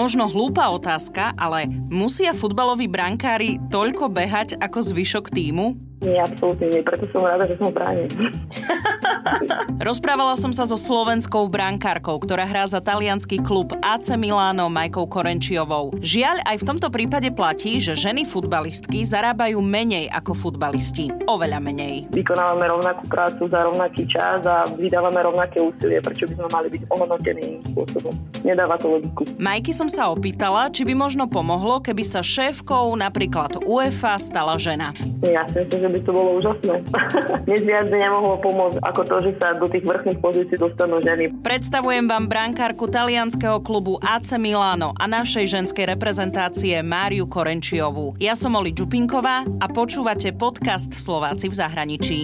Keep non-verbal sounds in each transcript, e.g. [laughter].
Možno hlúpa otázka, ale musia futbaloví brankári toľko behať ako zvyšok týmu? Nie, absolútne nie, preto som rada, že som bráni. [laughs] [laughs] Rozprávala som sa so slovenskou brankárkou, ktorá hrá za talianský klub AC Milano Majkou Korenčiovou. Žiaľ, aj v tomto prípade platí, že ženy futbalistky zarábajú menej ako futbalisti. Oveľa menej. Vykonávame rovnakú prácu za rovnaký čas a vydávame rovnaké úsilie, prečo by sme mali byť ohodnotení spôsobom. Nedáva to logiku. Majky som sa opýtala, či by možno pomohlo, keby sa šéfkou napríklad UEFA stala žena. Ja si myslím, že by to bolo úžasné. [laughs] Dnes viac by nemohlo pomôcť ako to, že sa do tých vrchných pozícií dostanú ženy. Predstavujem vám brankárku talianského klubu AC Milano a našej ženskej reprezentácie Máriu Korenčiovú. Ja som Oli Čupinková a počúvate podcast Slováci v zahraničí.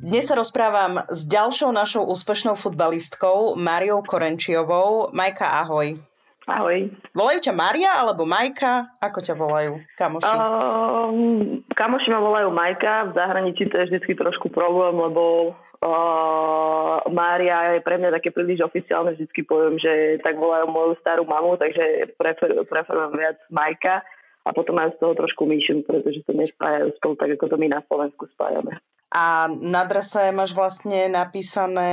Dnes sa rozprávam s ďalšou našou úspešnou futbalistkou Máriou Korenčiovou. Majka, ahoj. Ahoj. Volajú ťa Maria alebo Majka? Ako ťa volajú kamoši? Um, kamoši ma volajú Majka. V zahraničí to je vždy trošku problém, lebo uh, Mária je pre mňa také príliš oficiálne. Vždycky poviem, že tak volajú moju starú mamu, takže prefer, preferujem viac Majka. A potom aj z toho trošku myším, pretože to nespájajú spolu tak, ako to my na Slovensku spájame. A na drese máš vlastne napísané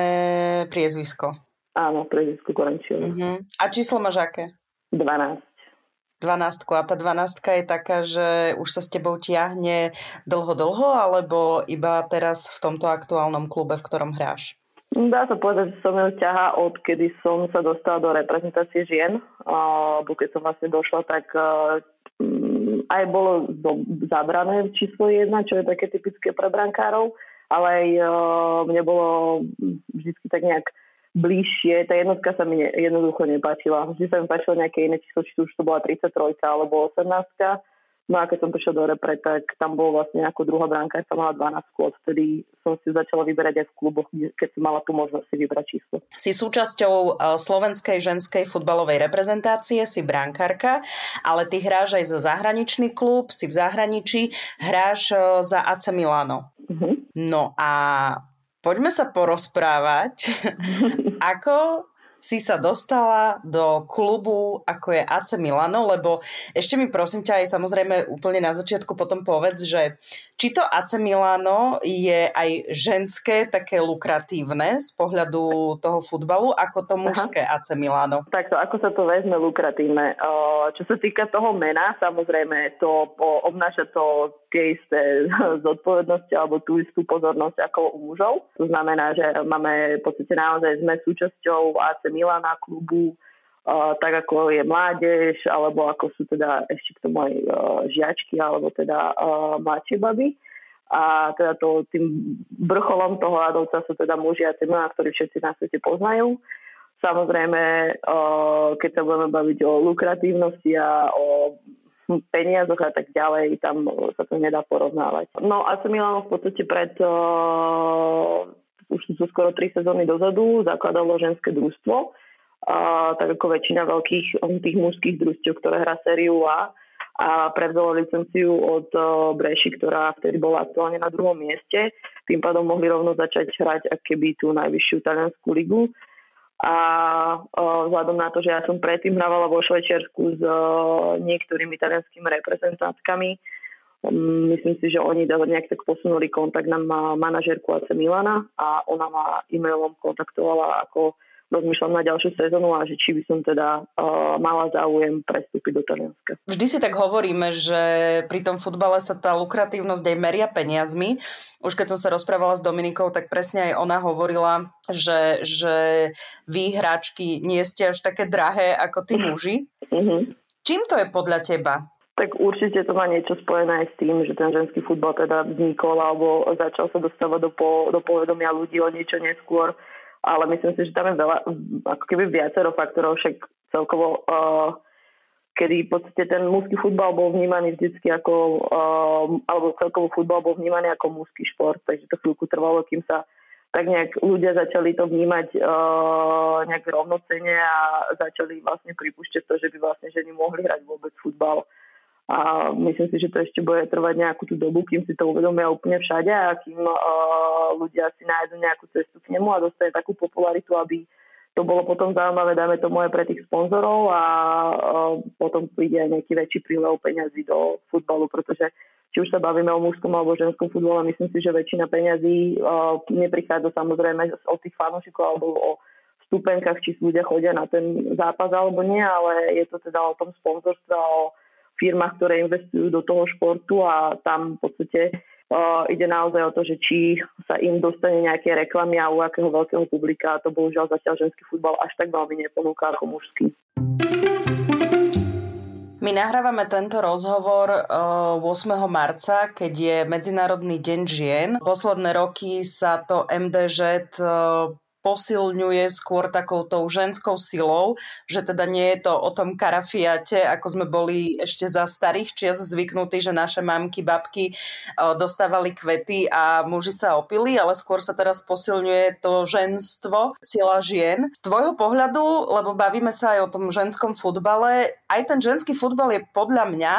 priezvisko. Áno, prezidentskú Korenčiovú. Uh-huh. A číslo máš aké? 12. 12. A tá 12 je taká, že už sa s tebou tiahne dlho, dlho, alebo iba teraz v tomto aktuálnom klube, v ktorom hráš? Dá sa povedať, že som ju ťahá od kedy som sa dostala do reprezentácie žien, alebo keď som vlastne došla, tak mm, aj bolo zabrané číslo 1, čo je také typické pre brankárov, ale aj mne bolo vždy tak nejak bližšie. Tá jednotka sa mi ne, jednoducho nepáčila. Vždy sa mi páčilo nejaké iné číslo, či už to bola 33 alebo 18. No a keď som prišiel do repre, tak tam bolo vlastne ako druhá bránka, som mala 12 odtedy som si začala vyberať aj v kluboch, keď som mala tu možnosť si vybrať číslo. Si súčasťou e, slovenskej ženskej futbalovej reprezentácie, si brankárka, ale ty hráš aj za zahraničný klub, si v zahraničí, hráš e, za AC Milano. Uh-huh. No a poďme sa porozprávať, [laughs] ako si sa dostala do klubu, ako je AC Milano, lebo ešte mi prosím ťa aj samozrejme úplne na začiatku potom povedz, že či to AC Milano je aj ženské také lukratívne z pohľadu toho futbalu, ako to mužské Aha. AC Milano? Takto, ako sa to vezme lukratívne? Čo sa týka toho mena, samozrejme to obnáša to tie isté [laughs] zodpovednosti alebo tú istú pozornosť ako u mužov. To znamená, že máme v podstate naozaj sme súčasťou AC Milana klubu, tak ako je mládež, alebo ako sú teda ešte k tomu aj žiačky, alebo teda mladšie baby. A teda to, tým vrcholom toho ľadovca sú teda muži a cemena, ktorí všetci na svete poznajú. Samozrejme, keď sa budeme baviť o lukratívnosti a o peniazoch a tak ďalej, tam sa to nedá porovnávať. No a som Milano v podstate pred uh, už sú skoro 3 sezóny dozadu zakladalo ženské družstvo, a, tak ako väčšina veľkých um, tých mužských družstiev, ktoré hrá sériu A a prevzalo licenciu od uh, Breši, ktorá vtedy bola aktuálne na druhom mieste. Tým pádom mohli rovno začať hrať keby tú najvyššiu talianskú ligu. A vzhľadom na to, že ja som predtým hrávala vo Švajčiarsku s niektorými talianskými reprezentantkami, um, myslím si, že oni nejak tak posunuli kontakt na manažerku AC Milana a ona ma e-mailom kontaktovala ako rozmýšľam na ďalšiu sezónu a že či by som teda uh, mala záujem prestúpiť do Talianska. Vždy si tak hovoríme, že pri tom futbale sa tá lukratívnosť aj meria peniazmi. Už keď som sa rozprávala s Dominikou, tak presne aj ona hovorila, že, že vy hráčky nie ste až také drahé ako tí muži. Uh-huh. Čím to je podľa teba? Tak určite to má niečo spojené aj s tým, že ten ženský futbal teda vznikol alebo začal sa dostávať do, po, do povedomia ľudí o niečo neskôr ale myslím si, že tam je veľa, ako keby viacero faktorov, však celkovo, uh, kedy v podstate ten mužský futbal bol vnímaný vždycky ako, uh, alebo celkovo futbal bol vnímaný ako mužský šport, takže to chvíľku trvalo, kým sa tak nejak ľudia začali to vnímať uh, nejak rovnocene a začali vlastne pripúšťať to, že by vlastne ženy mohli hrať vôbec futbal. A myslím si, že to ešte bude trvať nejakú tú dobu, kým si to uvedomia úplne všade a kým uh, ľudia si nájdu nejakú cestu k nemu a dostane takú popularitu, aby to bolo potom zaujímavé, dáme to moje pre tých sponzorov a potom príde aj nejaký väčší prílev peňazí do futbalu, pretože či už sa bavíme o mužskom alebo ženskom futbole, myslím si, že väčšina peňazí neprichádza samozrejme od tých fanúšikov alebo o stupenkách, či ľudia chodia na ten zápas alebo nie, ale je to teda o tom sponzorstve, o firmách, ktoré investujú do toho športu a tam v podstate Uh, ide naozaj o to, že či sa im dostane nejaké reklamy a u akého veľkého publika. A to bohužiaľ zatiaľ ženský futbal až tak veľmi neponúka ako mužský. My nahrávame tento rozhovor 8. marca, keď je Medzinárodný deň žien. Posledné roky sa to MDŽ posilňuje skôr takou tou ženskou silou, že teda nie je to o tom karafiate, ako sme boli ešte za starých čias zvyknutí, že naše mamky, babky dostávali kvety a muži sa opili, ale skôr sa teraz posilňuje to ženstvo, sila žien. Z tvojho pohľadu, lebo bavíme sa aj o tom ženskom futbale, aj ten ženský futbal je podľa mňa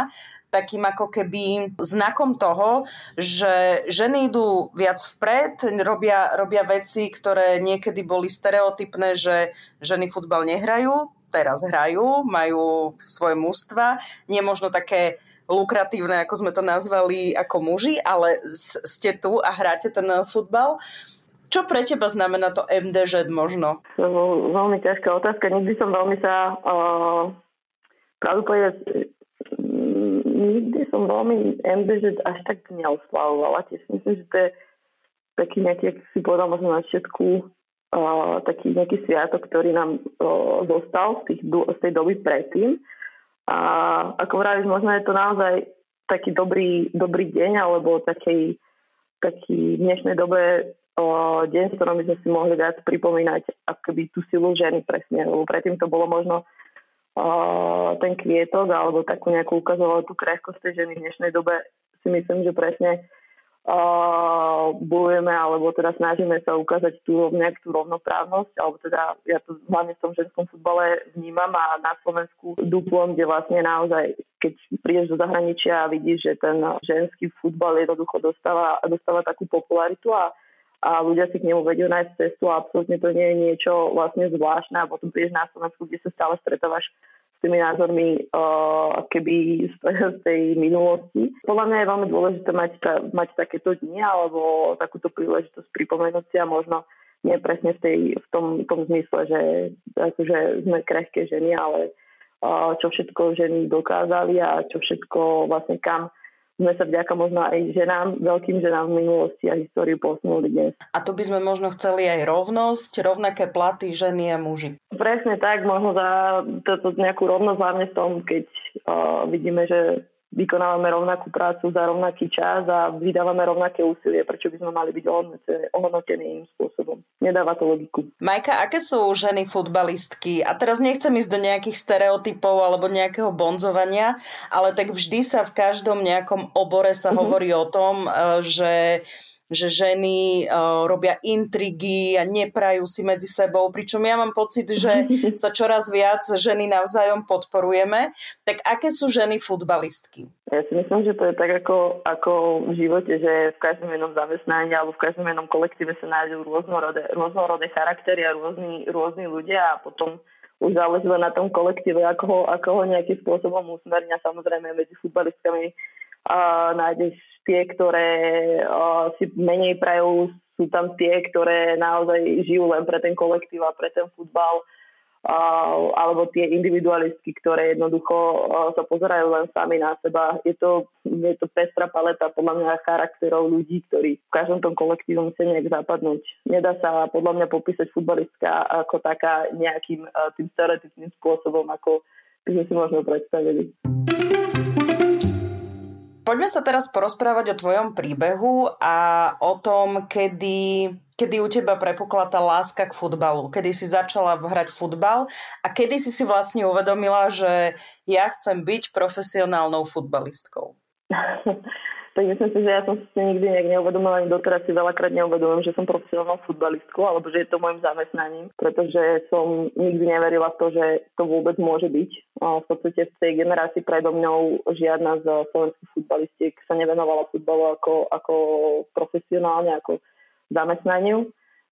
takým ako keby znakom toho, že ženy idú viac vpred, robia, robia veci, ktoré niekedy boli stereotypné, že ženy futbal nehrajú, teraz hrajú, majú svoje mužstva, nie možno také lukratívne, ako sme to nazvali, ako muži, ale ste tu a hráte ten futbal. Čo pre teba znamená to MDŽ možno? To veľmi ťažká otázka. Nikdy som veľmi sa uh, pravdu povedať nikdy som veľmi MBŽ až tak neoslavovala. Tiež myslím, že to je taký nejaký, ak si povedal možno na všetku, uh, taký nejaký sviatok, ktorý nám uh, zostal z, tých, z tej doby predtým. A ako vravíš, možno je to naozaj taký dobrý, dobrý deň, alebo taký, taký v dobe uh, deň, v ktorom by sme si mohli viac pripomínať akoby tú silu ženy presne, lebo predtým to bolo možno ten kvietok alebo takú nejakú ukazoval tú krehkosť tej ženy v dnešnej dobe si myslím, že presne uh, bojujeme alebo teda snažíme sa ukázať tú, nejak tú rovnoprávnosť alebo teda ja to hlavne v tom ženskom futbale vnímam a na Slovensku duplom, kde vlastne naozaj keď prídeš do zahraničia a vidíš, že ten ženský futbal jednoducho dostáva, dostáva takú popularitu a a ľudia si k nemu vedú nájsť cestu a absolútne to nie je niečo vlastne zvláštne a potom prídeš na Slovensku, kde sa stále stretávaš s tými názormi uh, keby z, z tej minulosti. Podľa mňa je veľmi dôležité mať, ta, mať takéto dni alebo takúto príležitosť pripomenúť si a možno nie presne v, tej, v tom, tom zmysle, že akože sme krehké ženy, ale uh, čo všetko ženy dokázali a čo všetko vlastne kam sme sa vďaka možno aj ženám, veľkým ženám v minulosti a históriu posunuli dnes. A tu by sme možno chceli aj rovnosť, rovnaké platy ženy a muži. Presne tak, možno za toto nejakú rovnosť, hlavne v tom, keď uh, vidíme, že vykonávame rovnakú prácu za rovnaký čas a vydávame rovnaké úsilie, prečo by sme mali byť ohodnotení iným spôsobom. Nedáva to logiku. Majka, aké sú ženy futbalistky? A teraz nechcem ísť do nejakých stereotypov alebo nejakého bonzovania, ale tak vždy sa v každom nejakom obore sa mm-hmm. hovorí o tom, eh, že že ženy uh, robia intrigy a neprajú si medzi sebou, pričom ja mám pocit, že [laughs] sa čoraz viac ženy navzájom podporujeme. Tak aké sú ženy futbalistky? Ja si myslím, že to je tak ako, ako v živote, že v každom jednom zamestnaní alebo v každom jednom kolektíve sa nájdú rôznorodé, rôznorodé charaktery a rôzni, rôzni ľudia a potom už záleží na tom kolektíve, ako ho, ako ho nejakým spôsobom usmerňa. Samozrejme medzi futbalistkami nájdeš tie, ktoré si menej prajú, sú tam tie, ktoré naozaj žijú len pre ten kolektív a pre ten futbal, alebo tie individualistky, ktoré jednoducho sa pozerajú len sami na seba. Je to, je to pestrá paleta podľa mňa charakterov ľudí, ktorí v každom tom kolektíve musia nejak zapadnúť. Nedá sa podľa mňa popísať futbalistka ako taká nejakým tým stereotypným spôsobom, ako by sme si možno predstavili. Poďme sa teraz porozprávať o tvojom príbehu a o tom, kedy, kedy u teba prepukla tá láska k futbalu. Kedy si začala hrať futbal a kedy si si vlastne uvedomila, že ja chcem byť profesionálnou futbalistkou. [laughs] tak myslím si, že ja som si nikdy nejak neuvedomila, ani doteraz si veľakrát neuvedomujem, že som profesionálnou futbalistkou, alebo že je to môjim zamestnaním, pretože som nikdy neverila v to, že to vôbec môže byť. V podstate v tej generácii predo mňou žiadna z slovenských futbalistiek sa nevenovala futbalu ako, ako profesionálne, ako zamestnaniu.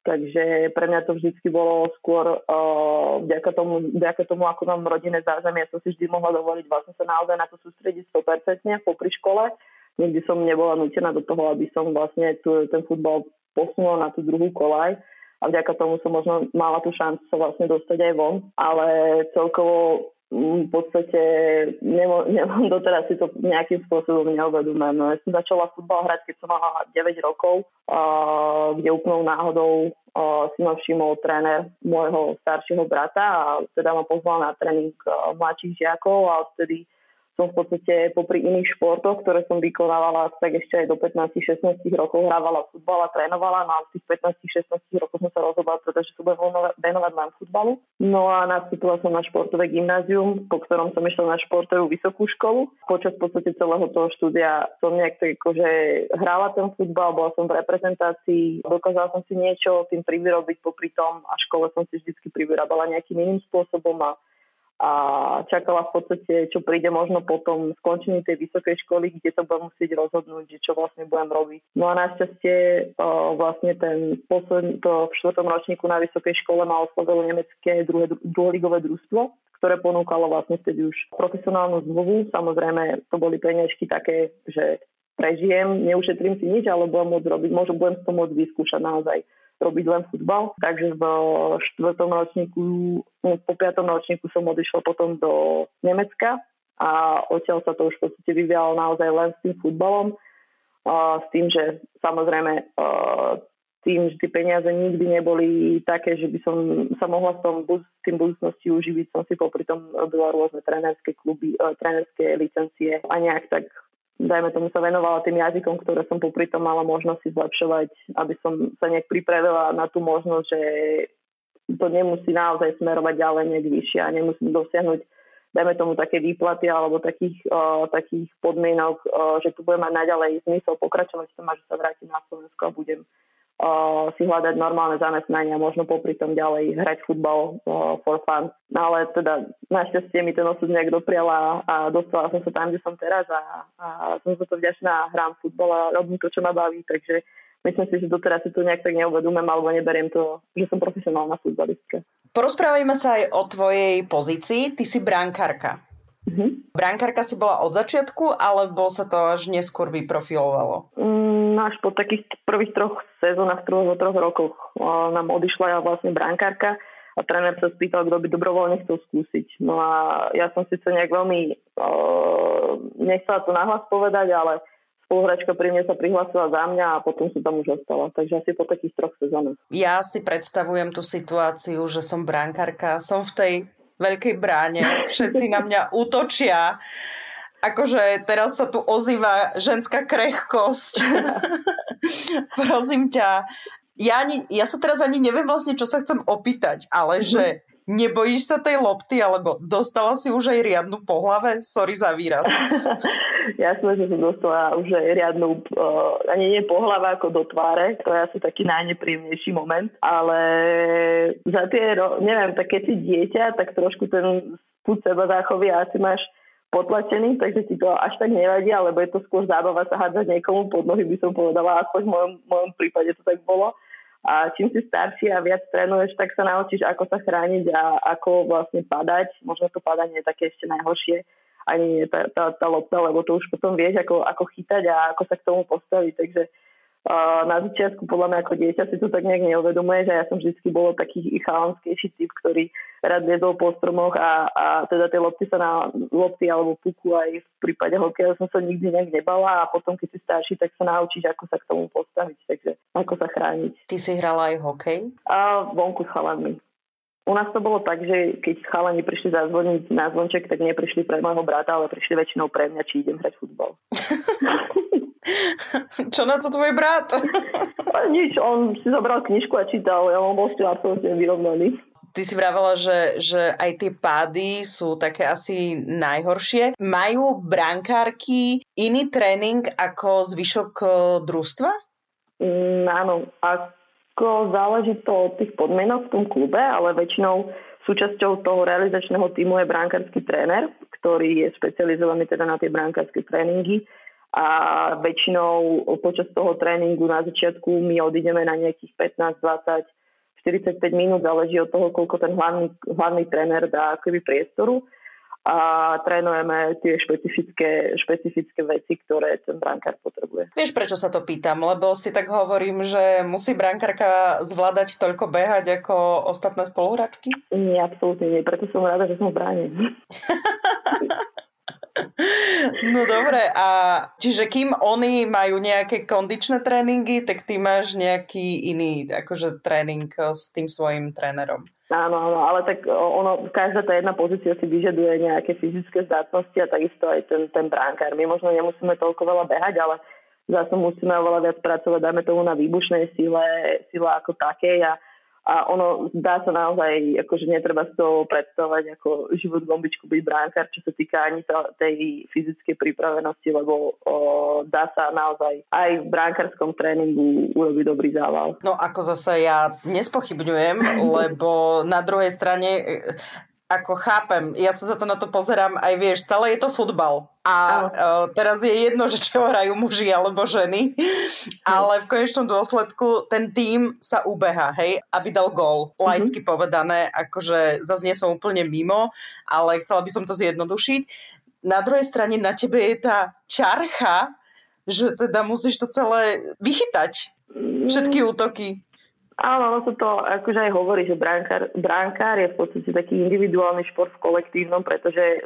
Takže pre mňa to vždy bolo skôr uh, vďaka, tomu, vďaka tomu, ako mám rodinné zázemie, som si vždy mohla dovoliť vlastne sa naozaj na to sústrediť 100% popri škole. Nikdy som nebola nutená do toho, aby som vlastne tu, ten futbal posunula na tú druhú kolaj a vďaka tomu som možno mala tú šancu sa vlastne dostať aj von, ale celkovo v podstate nemám, nemám [laughs] doteraz si to nejakým spôsobom neuvedomujem. No, ja som začala futbal hrať, keď som mala 9 rokov, uh, kde úplnou náhodou uh, si ma všimol tréner môjho staršieho brata a teda ma pozval na tréning mladších žiakov a odtedy som v podstate popri iných športoch, ktoré som vykonávala, tak ešte aj do 15-16 rokov hrávala futbal a trénovala. No a v tých 15-16 rokov som sa rozhodla, pretože sa budem venovať len futbalu. No a nastúpila som na športové gymnázium, po ktorom som išla na športovú vysokú školu. Počas v podstate celého toho štúdia som nejak tak akože hrala ten futbal, bola som v reprezentácii, dokázala som si niečo tým privyrobiť popri tom a škole som si vždy privyrábala nejakým iným spôsobom a a čakala v podstate, čo príde možno potom skončení tej vysokej školy, kde to budem musieť rozhodnúť, že čo vlastne budem robiť. No a našťastie vlastne ten posledný, to v štvrtom ročníku na vysokej škole ma oslovilo nemecké druhé, druholigové družstvo, ktoré ponúkalo vlastne vtedy už profesionálnu zmluvu. Samozrejme, to boli peniažky také, že prežijem, neušetrím si nič, ale budem môcť robiť, možno budem to môcť vyskúšať naozaj robiť len futbal. Takže v štvrtom ročníku, no, po piatom ročníku som odišla potom do Nemecka a odtiaľ sa to už v podstate vyvíjalo naozaj len s tým futbalom. S tým, že samozrejme tým, že tie peniaze nikdy neboli také, že by som sa mohla s tom, tým budúcnosti uživiť, som si popri tom robila rôzne trénerské kluby, trénerské licencie a nejak tak dajme tomu sa venovala tým jazykom, ktoré som popri tom mala možnosť si zlepšovať, aby som sa nejak pripravila na tú možnosť, že to nemusí naozaj smerovať ďalej nejak vyššie a nemusím dosiahnuť dajme tomu také výplaty alebo takých, uh, takých podmienok, uh, že tu budem mať naďalej zmysel pokračovať v tom že sa vrátim na Slovensku a budem uh, si hľadať normálne zamestnania, možno popri tom ďalej hrať futbal uh, for fun. No ale teda našťastie mi ten osud nejak dopriala a dostala som sa tam, kde som teraz a, a som za to vďačná, hrám futbal a robím to, čo ma baví, takže myslím si, že doteraz si to nejak tak neuvedomím alebo neberiem to, že som profesionálna futbalistka. Porozprávajme sa aj o tvojej pozícii. Ty si brankárka. Mm-hmm. Brankárka si bola od začiatku, alebo sa to až neskôr vyprofilovalo? Mm, až po takých prvých troch sezónach, troch, troch rokoch nám odišla ja vlastne brankárka a tréner sa spýtal, kto by dobrovoľne chcel skúsiť. No a ja som síce nejak veľmi uh, nechcela to nahlas povedať, ale spoluhračka pri mne sa prihlásila za mňa a potom som tam už ostala. Takže asi po takých troch sezónach. Ja si predstavujem tú situáciu, že som brankárka, som v tej veľkej bráne, všetci na mňa útočia. Akože teraz sa tu ozýva ženská krehkosť. [laughs] Prosím ťa. Ja, ani, ja sa teraz ani neviem vlastne, čo sa chcem opýtať, ale mm-hmm. že nebojíš sa tej lopty, alebo dostala si už aj riadnu po hlave? Sorry za výraz. [laughs] Jasné, že som dostala už aj riadnu, uh, ani nie po hlave ako do tváre, to je asi taký najnepríjemnejší moment, ale za tie, neviem, tak keď si dieťa, tak trošku ten spúd seba záchovy asi máš potlačený, takže ti to až tak nevadí, alebo je to skôr zábava sa hádzať niekomu pod nohy, by som povedala, aspoň v mojom, mojom prípade to tak bolo. A čím si starší a viac trénuješ, tak sa naučíš, ako sa chrániť a ako vlastne padať. Možno to padanie je také ešte najhoršie, ani tá, tá, tá lopta, lebo to už potom vieš, ako, ako chytať a ako sa k tomu postaviť. Takže na začiatku podľa mňa ako dieťa si to tak nejak neuvedomuje, že ja som vždy bol taký chalanskejší typ, ktorý rád viedol po stromoch a, a teda tie lopty sa na lopty alebo puku aj v prípade hokeja som sa nikdy nejak nebala a potom keď si starší, tak sa naučíš, ako sa k tomu postaviť, takže ako sa chrániť. Ty si hrala aj hokej? A vonku s chalanmi. U nás to bolo tak, že keď chalani prišli zazvoniť na zvonček, tak neprišli pre môjho brata, ale prišli väčšinou pre mňa, či idem hrať futbal. [laughs] [laughs] Čo na to tvoj brat? [laughs] nič, on si zobral knižku a čítal, ja on bol s tým absolútne vyrovnaný. Ty si vravela, že, že aj tie pády sú také asi najhoršie. Majú brankárky iný tréning ako zvyšok eh, družstva? Mm, áno, a všetko záleží to od tých podmienok v tom klube, ale väčšinou súčasťou toho realizačného týmu je bránkarský tréner, ktorý je špecializovaný teda na tie brankárske tréningy a väčšinou počas toho tréningu na začiatku my odídeme na nejakých 15-20 45 minút, záleží od toho, koľko ten hlavný, hlavný tréner dá akoby priestoru a trénujeme tie špecifické, špecifické veci, ktoré ten brankár potrebuje. Vieš, prečo sa to pýtam? Lebo si tak hovorím, že musí brankárka zvládať toľko behať ako ostatné spoluhráčky? Nie, absolútne nie. Preto som rada, že som v bráne. [laughs] No dobre, a čiže kým oni majú nejaké kondičné tréningy, tak ty máš nejaký iný akože tréning s tým svojim trénerom. Áno, áno, ale tak ono, každá tá jedna pozícia si vyžaduje nejaké fyzické zdatnosti a takisto aj ten, ten bránkár. My možno nemusíme toľko veľa behať, ale zase musíme oveľa viac pracovať, dáme tomu na výbušnej sile, sile ako takej a a ono dá sa naozaj, akože netreba z toho predstavovať ako život bombičku byť bránkar, čo sa týka ani tej fyzickej pripravenosti, lebo o, dá sa naozaj aj v bránkarskom tréningu urobiť dobrý zával. No ako zase ja nespochybňujem, lebo na druhej strane ako chápem, ja sa za to na to pozerám aj vieš, stále je to futbal. A uh, teraz je jedno, že čo hrajú muži alebo ženy, ale v konečnom dôsledku ten tým sa ubeha, hej, aby dal gól. Mhm. Laicky mm-hmm. povedané, akože zase nie som úplne mimo, ale chcela by som to zjednodušiť. Na druhej strane na tebe je tá čarcha, že teda musíš to celé vychytať. Všetky mm. útoky. Áno, ono sa to akože aj hovorí, že bránkár, bránkár je v podstate taký individuálny šport v kolektívnom, pretože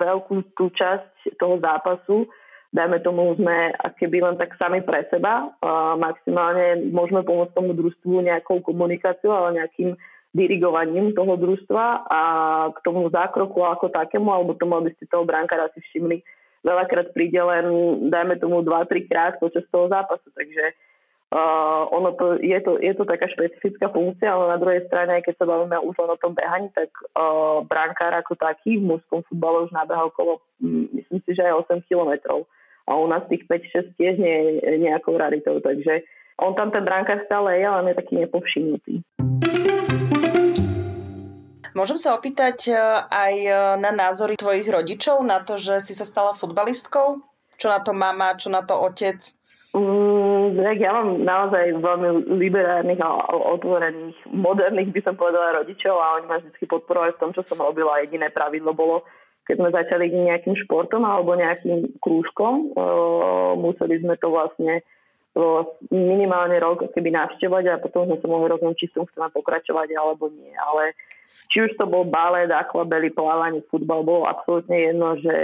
veľkú tú časť toho zápasu, dajme tomu, sme keby len tak sami pre seba. A maximálne môžeme pomôcť tomu družstvu nejakou komunikáciou, ale nejakým dirigovaním toho družstva a k tomu zákroku ako takému, alebo tomu, aby ste toho bránkára si všimli, veľakrát príde len, dajme tomu, 2-3 krát počas toho zápasu. Takže Uh, ono to, je, to, je to taká špecifická funkcia, ale na druhej strane, keď sa bavíme už len o tom behaní, tak uh, brankár ako taký v mužskom futbale už nabehal okolo, myslím si, že aj 8 kilometrov. A u nás tých 5-6 tiež nie je nejakou raritou, takže on tam ten brankár stále je, ale je taký nepovšimnutý. Môžem sa opýtať uh, aj uh, na názory tvojich rodičov na to, že si sa stala futbalistkou? Čo na to mama, čo na to otec? Tak ja mám naozaj veľmi liberárnych a otvorených, moderných by som povedala rodičov a oni ma vždy podporovali v tom, čo som robila. Jediné pravidlo bolo, keď sme začali nejakým športom alebo nejakým krúžkom, museli sme to vlastne minimálne rok keby navštevovať a potom sme sa mohli rozhodnúť, či som chcela pokračovať alebo nie. Ale či už to bol balet, akvabely, plávanie, futbal, bolo absolútne jedno, že,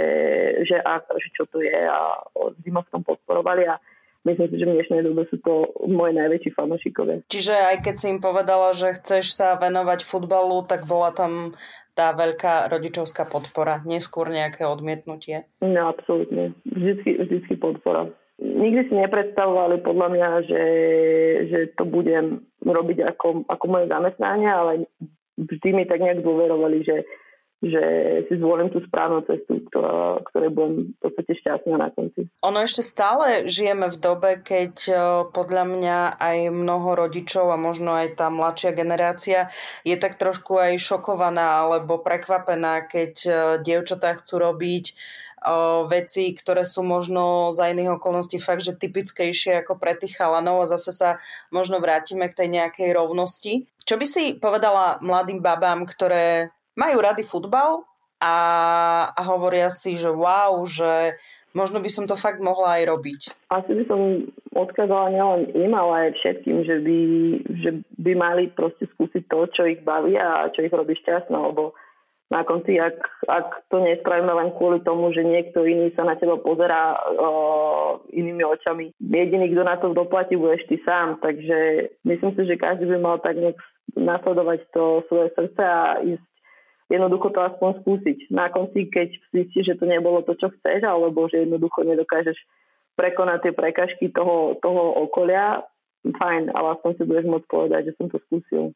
že, a, že čo to je a vždy v tom podporovali a myslím si, že v dnešnej dobe sú to moje najväčší fanošikovia. Čiže aj keď si im povedala, že chceš sa venovať futbalu, tak bola tam tá veľká rodičovská podpora, neskôr nejaké odmietnutie? No, absolútne. Vždycky, vždycky podpora. Nikdy si nepredstavovali podľa mňa, že, že to budem robiť ako, ako moje zamestnanie, ale vždy mi tak nejak dôverovali, že že si zvolím tú správnu cestu, ktorá, ktorej budem v podstate šťastná na konci. Ono ešte stále žijeme v dobe, keď podľa mňa aj mnoho rodičov a možno aj tá mladšia generácia je tak trošku aj šokovaná alebo prekvapená, keď dievčatá chcú robiť veci, ktoré sú možno za iných okolností fakt, že typickejšie ako pre tých chalanov a zase sa možno vrátime k tej nejakej rovnosti. Čo by si povedala mladým babám, ktoré majú rady futbal a, a hovoria si, že wow, že možno by som to fakt mohla aj robiť. Asi by som odkázala nielen im, ale aj všetkým, že by, že by mali proste skúsiť to, čo ich baví a čo ich robí šťastné, lebo na konci, ak, ak to nespravíme len kvôli tomu, že niekto iný sa na teba pozerá o, inými očami, jediný, kto na to doplatí, budeš ty sám. Takže myslím si, že každý by mal tak nejak nasledovať to svoje srdce a ísť jednoducho to aspoň skúsiť. Na konci, keď zistíš, že to nebolo to, čo chceš, alebo že jednoducho nedokážeš prekonať tie prekažky toho, toho okolia, fajn, ale aspoň si budeš môcť povedať, že som to skúsil.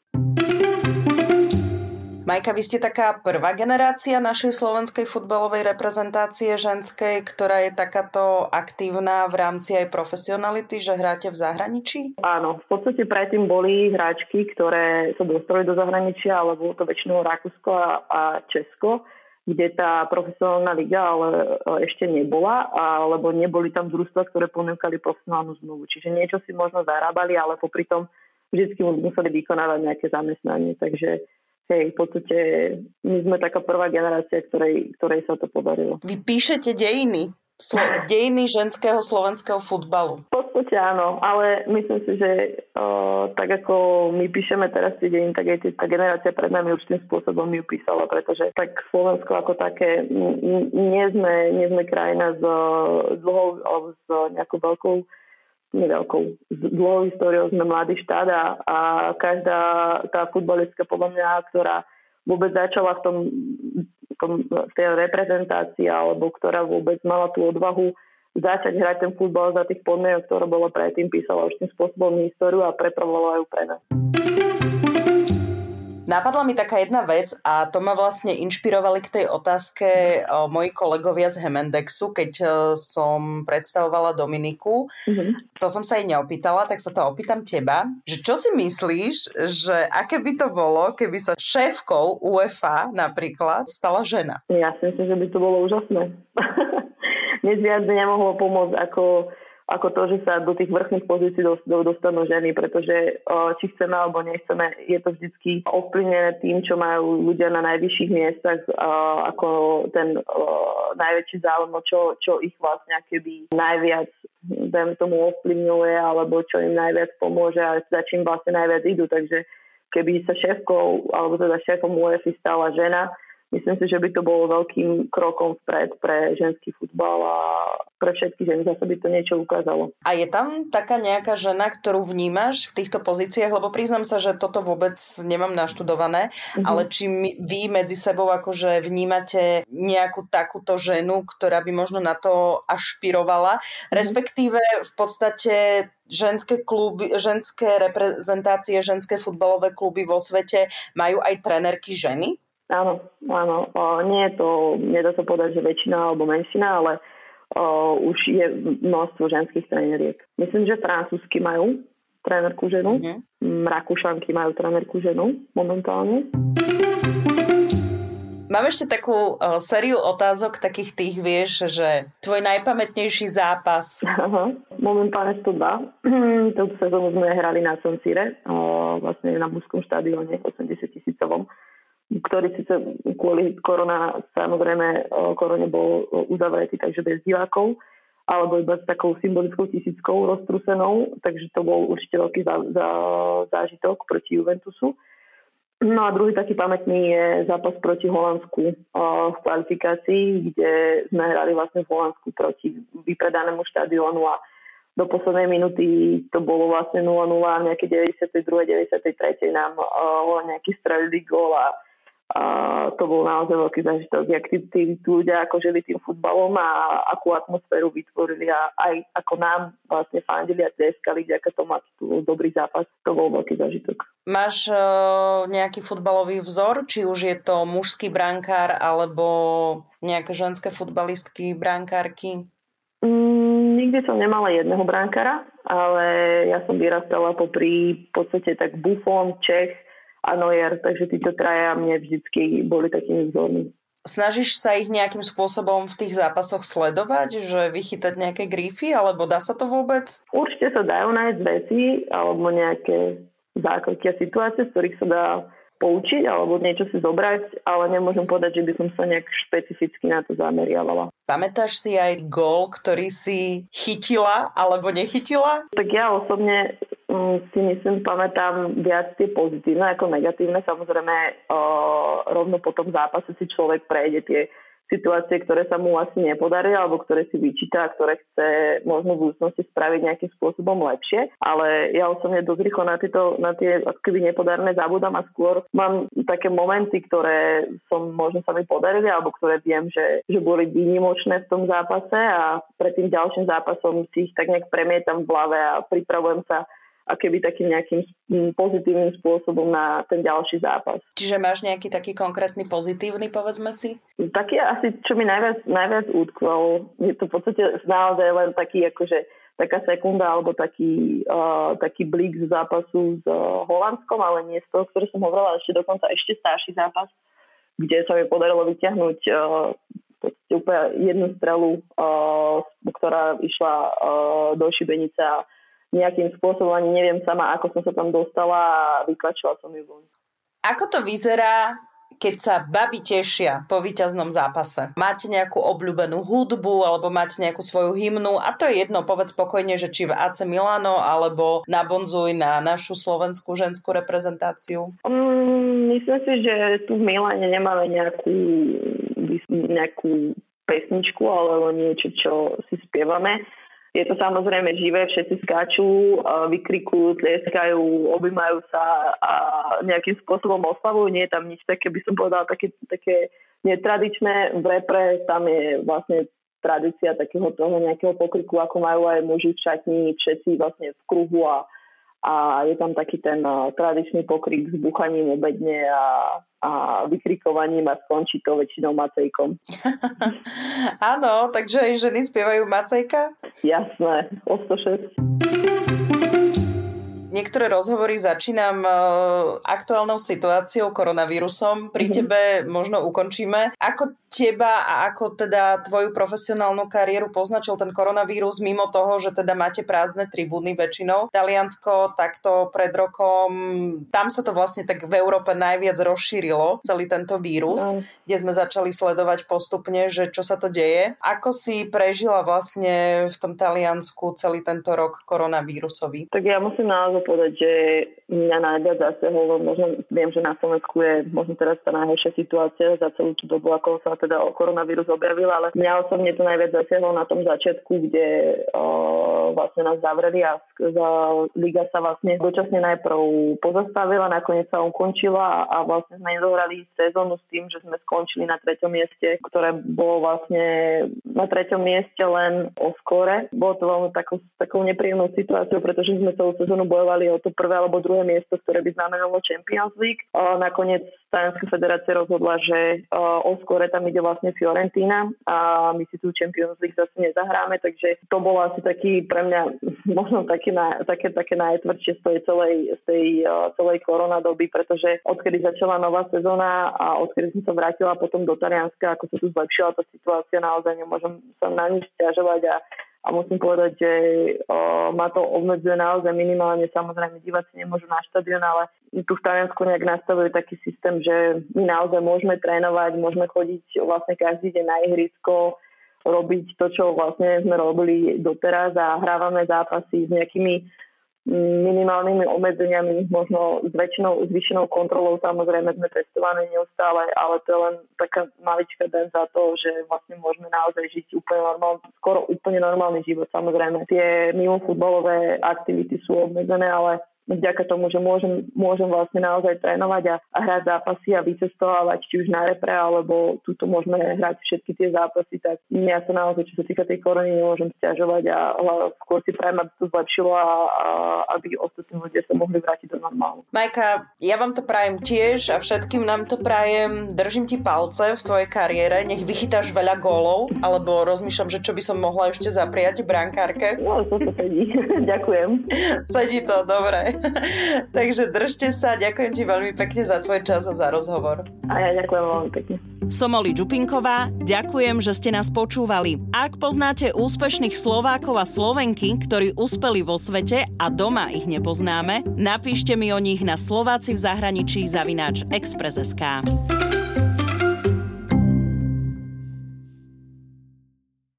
Majka, vy ste taká prvá generácia našej slovenskej futbalovej reprezentácie ženskej, ktorá je takáto aktívna v rámci aj profesionality, že hráte v zahraničí? Áno, v podstate predtým boli hráčky, ktoré sa dostali do zahraničia, ale bolo to väčšinou Rakúsko a, a Česko kde tá profesionálna liga ale e, ešte nebola, alebo neboli tam družstva, ktoré ponúkali profesionálnu zmluvu. Čiže niečo si možno zarábali, ale popri tom vždy museli vykonávať nejaké zamestnanie. Takže hej, v podstate my sme taká prvá generácia, ktorej, ktorej sa to podarilo. Vy píšete dejiny Slo- [laughs] dejiny ženského slovenského futbalu. V podstate áno, ale myslím si, že uh, tak ako my píšeme teraz tie dejiny, tak aj tá generácia pred nami určitým spôsobom ju písala, pretože tak Slovensko ako také nie sme, nie sme krajina s, s dlhou alebo s nejakou veľkou veľkou, dlhou históriou sme mladý štát a, a každá tá futbalistka podľa mňa, ktorá vôbec začala v tom tom, v tej reprezentácii alebo ktorá vôbec mala tú odvahu začať hrať ten futbal za tých podmienok, ktoré bolo predtým, písala už tým spôsobom históriu a prepravovala ju pre nás. Napadla mi taká jedna vec a to ma vlastne inšpirovali k tej otázke o, moji kolegovia z Hemendexu, keď o, som predstavovala Dominiku. Mm-hmm. To som sa jej neopýtala, tak sa to opýtam teba. Že čo si myslíš, že aké by to bolo, keby sa šéfkou UEFA napríklad stala žena? Ja si myslím, že by to bolo úžasné. [laughs] Nic viac by nemohlo pomôcť ako ako to, že sa do tých vrchných pozícií dostanú ženy, pretože či chceme alebo nechceme, je to vždy ovplyvnené tým, čo majú ľudia na najvyšších miestach, ako ten najväčší záujem, čo, čo ich vlastne keby najviac dajme tomu ovplyvňuje, alebo čo im najviac pomôže a za čím vlastne najviac idú. Takže keby sa šéfkou, alebo teda šéfom UEFI stala žena, myslím si, že by to bolo veľkým krokom vpred pre ženský futbal a pre všetky ženy zase by to niečo ukázalo. A je tam taká nejaká žena, ktorú vnímaš v týchto pozíciách? Lebo priznám sa, že toto vôbec nemám naštudované, mm-hmm. ale či my, vy medzi sebou akože vnímate nejakú takúto ženu, ktorá by možno na to ašpirovala, mm-hmm. respektíve v podstate ženské kluby, ženské reprezentácie, ženské futbalové kluby vo svete majú aj trenerky ženy? Áno, áno. O, nie je to, nedá sa povedať, že väčšina alebo menšina, ale o, už je množstvo ženských tréneriek. Myslím, že francúzsky majú trénerku ženu, mm-hmm. Rakúšanky majú trénerku ženu momentálne. Mám ešte takú uh, sériu otázok, takých tých, vieš, že tvoj najpamätnejší zápas. Aha, momentálne 102. [clears throat] Toto sezónu sme hrali na Sancire, uh, vlastne na Buskom štadióne 80 tisícovom ktorý síce kvôli korona, samozrejme korone bol uzavretý, takže bez divákov, alebo iba s takou symbolickou tisíckou roztrusenou, takže to bol určite veľký zá, zá, zážitok proti Juventusu. No a druhý taký pamätný je zápas proti Holandsku v kvalifikácii, kde sme hrali vlastne v Holandsku proti vypredanému štadiónu a do poslednej minúty to bolo vlastne 0-0 a nejaké 92. 93. nám uh, nejaký strelili gól a a to bol naozaj veľký zážitok, jak tí, tí, tí ľudia ako žili tým futbalom a akú atmosféru vytvorili a aj ako nám vlastne fandili a tlieskali, ďaká tomu, aký to bol dobrý zápas. To bol veľký zážitok. Máš uh, nejaký futbalový vzor, či už je to mužský brankár alebo nejaké ženské futbalistky, brankárky? Mm, nikdy som nemala jedného brankára, ale ja som vyrastala popri v podstate tak Buffon, Čech, a Neuer, takže títo traja mne vždycky boli takými vzormi. Snažíš sa ich nejakým spôsobom v tých zápasoch sledovať, že vychytať nejaké grify, alebo dá sa to vôbec? Určite sa dajú nájsť veci, alebo nejaké zákroky a situácie, z ktorých sa dá poučiť alebo niečo si zobrať, ale nemôžem povedať, že by som sa nejak špecificky na to zameriavala. Pamätáš si aj gól, ktorý si chytila alebo nechytila? Tak ja osobne um, si myslím, pamätám viac tie pozitívne ako negatívne. Samozrejme, uh, rovno po tom zápase si človek prejde tie situácie, ktoré sa mu asi nepodarí alebo ktoré si vyčíta, ktoré chce možno v budúcnosti spraviť nejakým spôsobom lepšie. Ale ja osobne dosť rýchlo na, tieto, na tie akoby nepodarené zabudám a skôr mám také momenty, ktoré som možno sa mi podarili alebo ktoré viem, že, že boli výnimočné v tom zápase a pred tým ďalším zápasom si ich tak nejak premietam v hlave a pripravujem sa a keby takým nejakým mm, pozitívnym spôsobom na ten ďalší zápas. Čiže máš nejaký taký konkrétny pozitívny, povedzme si? Taký asi, čo mi najviac, najviac útkol, je to v podstate naozaj len taký akože taká sekunda alebo taký, uh, taký blík z zápasu s uh, Holandskom, ale nie z toho, ktorý som hovorila, ešte dokonca ešte starší zápas, kde sa mi podarilo vyťahnuť uh, úplne jednu strelu, uh, ktorá išla uh, do šibenice a nejakým spôsobom, ani neviem sama, ako som sa tam dostala a vytlačila som ju von. Ako to vyzerá keď sa baby tešia po víťaznom zápase. Máte nejakú obľúbenú hudbu alebo máte nejakú svoju hymnu a to je jedno, povedz spokojne, že či v AC Milano alebo na Bonzuj na našu slovenskú ženskú reprezentáciu. Um, myslím si, že tu v Milane nemáme nejakú, nejakú pesničku alebo niečo, čo si spievame. Je to samozrejme živé, všetci skáču, vykrikujú, tlieskajú, objímajú sa a nejakým spôsobom oslavujú. Nie je tam nič také, by som povedala, také, také netradičné. V repre tam je vlastne tradícia takého toho nejakého pokriku, ako majú aj muži v šatni, všetci vlastne v kruhu a a je tam taký ten uh, tradičný pokrik s buchaním obedne a, a vykrikovaním a skončí to väčšinou macejkom. [laughs] Áno, takže aj ženy spievajú macejka? Jasné, o 106. Niektoré rozhovory začínam uh, aktuálnou situáciou koronavírusom. Pri mm-hmm. tebe možno ukončíme. Ako teba a ako teda tvoju profesionálnu kariéru poznačil ten koronavírus mimo toho, že teda máte prázdne tribúny väčšinou. Taliansko takto pred rokom, tam sa to vlastne tak v Európe najviac rozšírilo, celý tento vírus, mm. kde sme začali sledovať postupne, že čo sa to deje. Ako si prežila vlastne v tom Taliansku celý tento rok koronavírusový? Tak ja musím naozaj povedať, že mňa najviac zasiahol, možno viem, že na Slovensku je možno teraz tá najhoršia situácia za celú tú dobu, ako sa teda koronavírus objavil, ale mňa osobne to najviac zasiahlo na tom začiatku, kde o, vlastne nás zavreli a za, liga sa vlastne dočasne najprv pozastavila, nakoniec sa ukončila a vlastne sme nedohrali sezónu s tým, že sme skončili na treťom mieste, ktoré bolo vlastne na treťom mieste len o skore. Bolo to veľmi takou, takou nepríjemnou situáciou, pretože sme celú sezónu bojovali bojovali o to prvé alebo druhé miesto, ktoré by znamenalo Champions League. Nakoniec Talianská federácia rozhodla, že o skore tam ide vlastne Fiorentina a my si tu Champions League zase nezahráme, takže to bolo asi taký pre mňa [laughs] možno taký na, také, také najtvrdšie z tej celej, z tej celej korona doby, pretože odkedy začala nová sezóna a odkedy som sa vrátila potom do Talianska, ako sa tu zlepšila tá situácia, naozaj nemôžem sa na nič stiažovať a a musím povedať, že o, ma to obmedzuje naozaj minimálne. Samozrejme, diváci nemôžu na štadión, ale tu v Taliansku nejak nastavili taký systém, že my naozaj môžeme trénovať, môžeme chodiť vlastne každý deň na ihrisko, robiť to, čo vlastne sme robili doteraz a hrávame zápasy s nejakými minimálnymi obmedzeniami, možno s väčšinou zvýšenou kontrolou, samozrejme sme testovaní neustále, ale to je len taká maličká den za to, že vlastne môžeme naozaj žiť úplne normálny, skoro úplne normálny život. Samozrejme, tie mimo futbalové aktivity sú obmedzené, ale vďaka tomu, že môžem, môžem vlastne naozaj trénovať a, a hrať zápasy a vycestovať, či už na repre, alebo tuto môžeme hrať všetky tie zápasy, tak ja sa naozaj, čo sa týka tej korony, nemôžem stiažovať a, skôr si prajem, aby to zlepšilo a, a aby ostatní ľudia sa mohli vrátiť do normálu. Majka, ja vám to prajem tiež a všetkým nám to prajem. Držím ti palce v tvojej kariére, nech vychytáš veľa gólov, alebo rozmýšľam, že čo by som mohla ešte zapriať brankárke. No, to sa sedí. [laughs] Ďakujem. Sedí to, dobre. [laughs] Takže držte sa, ďakujem ti veľmi pekne za tvoj čas a za rozhovor. A ja ďakujem veľmi pekne. Som Oli Čupinková, ďakujem, že ste nás počúvali. Ak poznáte úspešných Slovákov a Slovenky, ktorí uspeli vo svete a doma ich nepoznáme, napíšte mi o nich na Slováci v zahraničí zavináč Express.sk.